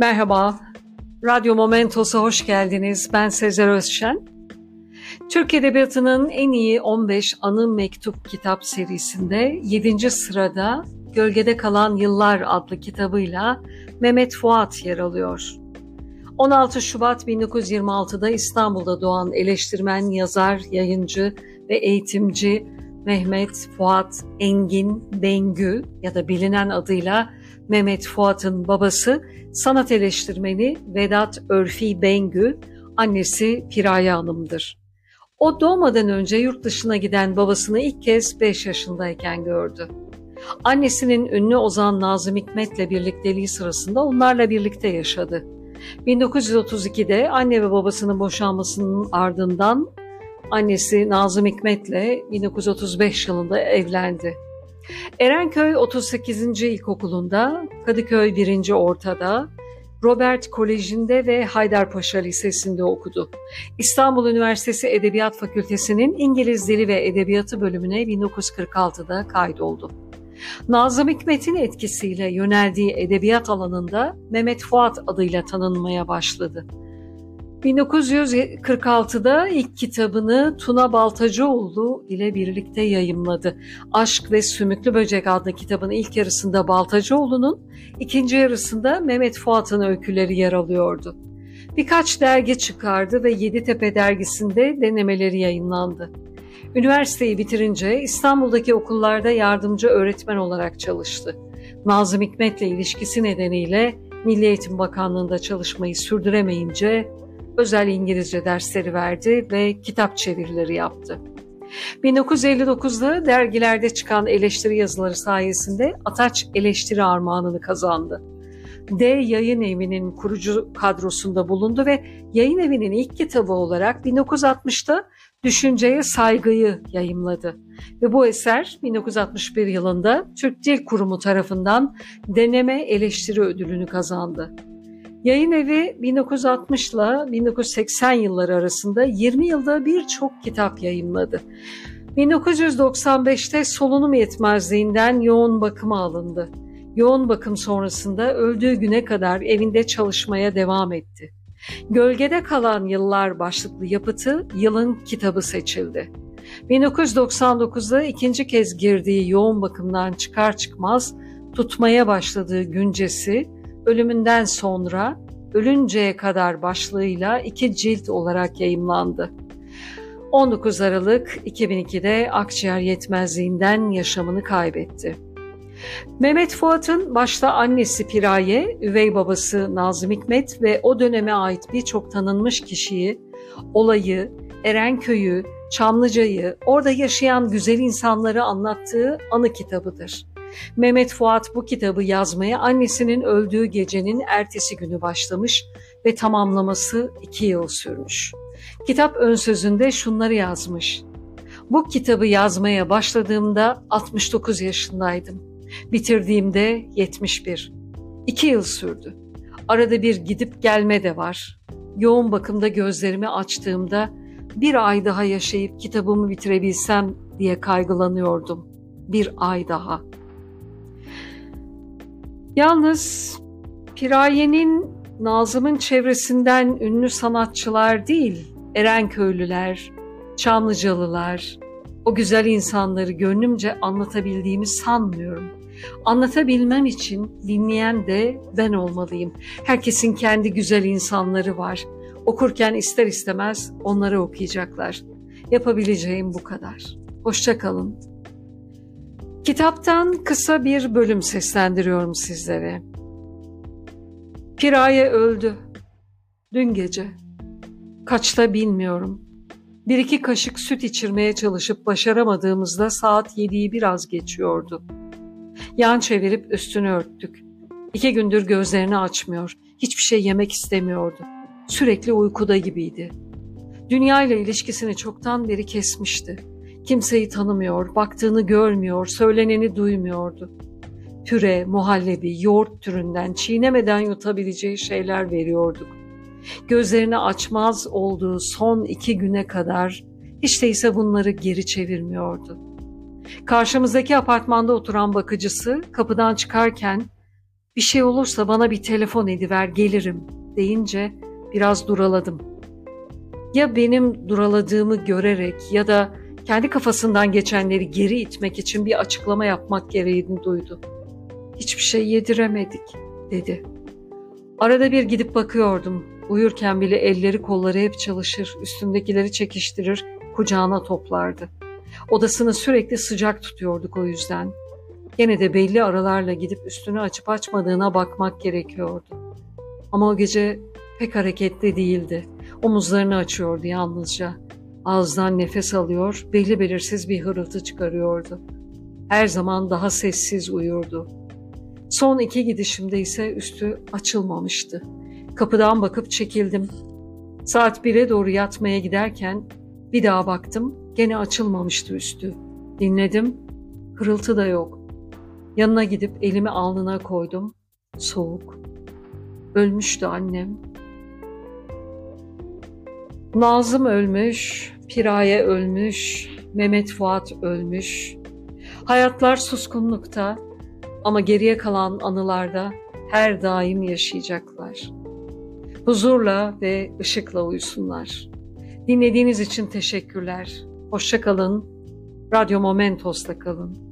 Merhaba, Radyo Momentos'a hoş geldiniz. Ben Sezer Özşen. Türk Edebiyatı'nın en iyi 15 anı mektup kitap serisinde 7. sırada Gölgede Kalan Yıllar adlı kitabıyla Mehmet Fuat yer alıyor. 16 Şubat 1926'da İstanbul'da doğan eleştirmen, yazar, yayıncı ve eğitimci Mehmet Fuat Engin Bengü ya da bilinen adıyla Mehmet Fuat'ın babası sanat eleştirmeni Vedat Örfi Bengü, annesi Piraye Hanım'dır. O doğmadan önce yurt dışına giden babasını ilk kez 5 yaşındayken gördü. Annesinin ünlü Ozan Nazım Hikmet'le birlikteliği sırasında onlarla birlikte yaşadı. 1932'de anne ve babasının boşanmasının ardından annesi Nazım Hikmet'le 1935 yılında evlendi. Erenköy 38. İlkokulu'nda, Kadıköy 1. Ortada, Robert Koleji'nde ve Haydarpaşa Lisesi'nde okudu. İstanbul Üniversitesi Edebiyat Fakültesi'nin İngiliz Dili ve Edebiyatı bölümüne 1946'da kaydoldu. Nazım Hikmet'in etkisiyle yöneldiği edebiyat alanında Mehmet Fuat adıyla tanınmaya başladı. 1946'da ilk kitabını Tuna Baltacıoğlu ile birlikte yayımladı. Aşk ve Sümüklü Böcek adlı kitabın ilk yarısında Baltacıoğlu'nun, ikinci yarısında Mehmet Fuat'ın öyküleri yer alıyordu. Birkaç dergi çıkardı ve Yeditepe dergisinde denemeleri yayınlandı. Üniversiteyi bitirince İstanbul'daki okullarda yardımcı öğretmen olarak çalıştı. Nazım Hikmet'le ilişkisi nedeniyle Milli Eğitim Bakanlığı'nda çalışmayı sürdüremeyince özel İngilizce dersleri verdi ve kitap çevirileri yaptı. 1959'da dergilerde çıkan eleştiri yazıları sayesinde Ataç Eleştiri Armağanını kazandı. D Yayın Evi'nin kurucu kadrosunda bulundu ve yayın evinin ilk kitabı olarak 1960'ta Düşünceye Saygıyı yayımladı. Ve bu eser 1961 yılında Türk Dil Kurumu tarafından Deneme Eleştiri Ödülünü kazandı. Yayın evi 1960 ile 1980 yılları arasında 20 yılda birçok kitap yayınladı. 1995'te solunum yetmezliğinden yoğun bakıma alındı. Yoğun bakım sonrasında öldüğü güne kadar evinde çalışmaya devam etti. Gölgede kalan yıllar başlıklı yapıtı yılın kitabı seçildi. 1999'da ikinci kez girdiği yoğun bakımdan çıkar çıkmaz tutmaya başladığı güncesi ölümünden sonra ölünceye kadar başlığıyla iki cilt olarak yayımlandı. 19 Aralık 2002'de akciğer yetmezliğinden yaşamını kaybetti. Mehmet Fuat'ın başta annesi Piraye, üvey babası Nazım Hikmet ve o döneme ait birçok tanınmış kişiyi, olayı, Erenköy'ü, Çamlıca'yı, orada yaşayan güzel insanları anlattığı anı kitabıdır. Mehmet Fuat bu kitabı yazmaya annesinin öldüğü gecenin ertesi günü başlamış ve tamamlaması iki yıl sürmüş. Kitap ön sözünde şunları yazmış. Bu kitabı yazmaya başladığımda 69 yaşındaydım. Bitirdiğimde 71. İki yıl sürdü. Arada bir gidip gelme de var. Yoğun bakımda gözlerimi açtığımda bir ay daha yaşayıp kitabımı bitirebilsem diye kaygılanıyordum. Bir ay daha. Yalnız Piraye'nin Nazım'ın çevresinden ünlü sanatçılar değil, Erenköylüler, Çamlıcalılar, o güzel insanları gönlümce anlatabildiğimi sanmıyorum. Anlatabilmem için dinleyen de ben olmalıyım. Herkesin kendi güzel insanları var. Okurken ister istemez onları okuyacaklar. Yapabileceğim bu kadar. Hoşçakalın. Kitaptan kısa bir bölüm seslendiriyorum sizlere. Piraye öldü. Dün gece. Kaçta bilmiyorum. Bir iki kaşık süt içirmeye çalışıp başaramadığımızda saat yediği biraz geçiyordu. Yan çevirip üstünü örttük. İki gündür gözlerini açmıyor. Hiçbir şey yemek istemiyordu. Sürekli uykuda gibiydi. Dünya ile ilişkisini çoktan beri kesmişti. Kimseyi tanımıyor, baktığını görmüyor, söyleneni duymuyordu. Püre, muhallebi, yoğurt türünden çiğnemeden yutabileceği şeyler veriyorduk. Gözlerini açmaz olduğu son iki güne kadar hiç değilse bunları geri çevirmiyordu. Karşımızdaki apartmanda oturan bakıcısı kapıdan çıkarken bir şey olursa bana bir telefon ediver gelirim deyince biraz duraladım. Ya benim duraladığımı görerek ya da kendi kafasından geçenleri geri itmek için bir açıklama yapmak gereğini duydu. Hiçbir şey yediremedik dedi. Arada bir gidip bakıyordum. Uyurken bile elleri kolları hep çalışır, üstündekileri çekiştirir, kucağına toplardı. Odasını sürekli sıcak tutuyorduk o yüzden. Gene de belli aralarla gidip üstünü açıp açmadığına bakmak gerekiyordu. Ama o gece pek hareketli değildi. Omuzlarını açıyordu yalnızca. Ağızdan nefes alıyor, belli belirsiz bir hırıltı çıkarıyordu. Her zaman daha sessiz uyurdu. Son iki gidişimde ise üstü açılmamıştı. Kapıdan bakıp çekildim. Saat bire doğru yatmaya giderken bir daha baktım, gene açılmamıştı üstü. Dinledim, hırıltı da yok. Yanına gidip elimi alnına koydum. Soğuk. Ölmüştü annem. Nazım ölmüş, Piraye ölmüş, Mehmet Fuat ölmüş. Hayatlar suskunlukta ama geriye kalan anılarda her daim yaşayacaklar. Huzurla ve ışıkla uyusunlar. Dinlediğiniz için teşekkürler. Hoşça kalın. Radyo Momentos'ta kalın.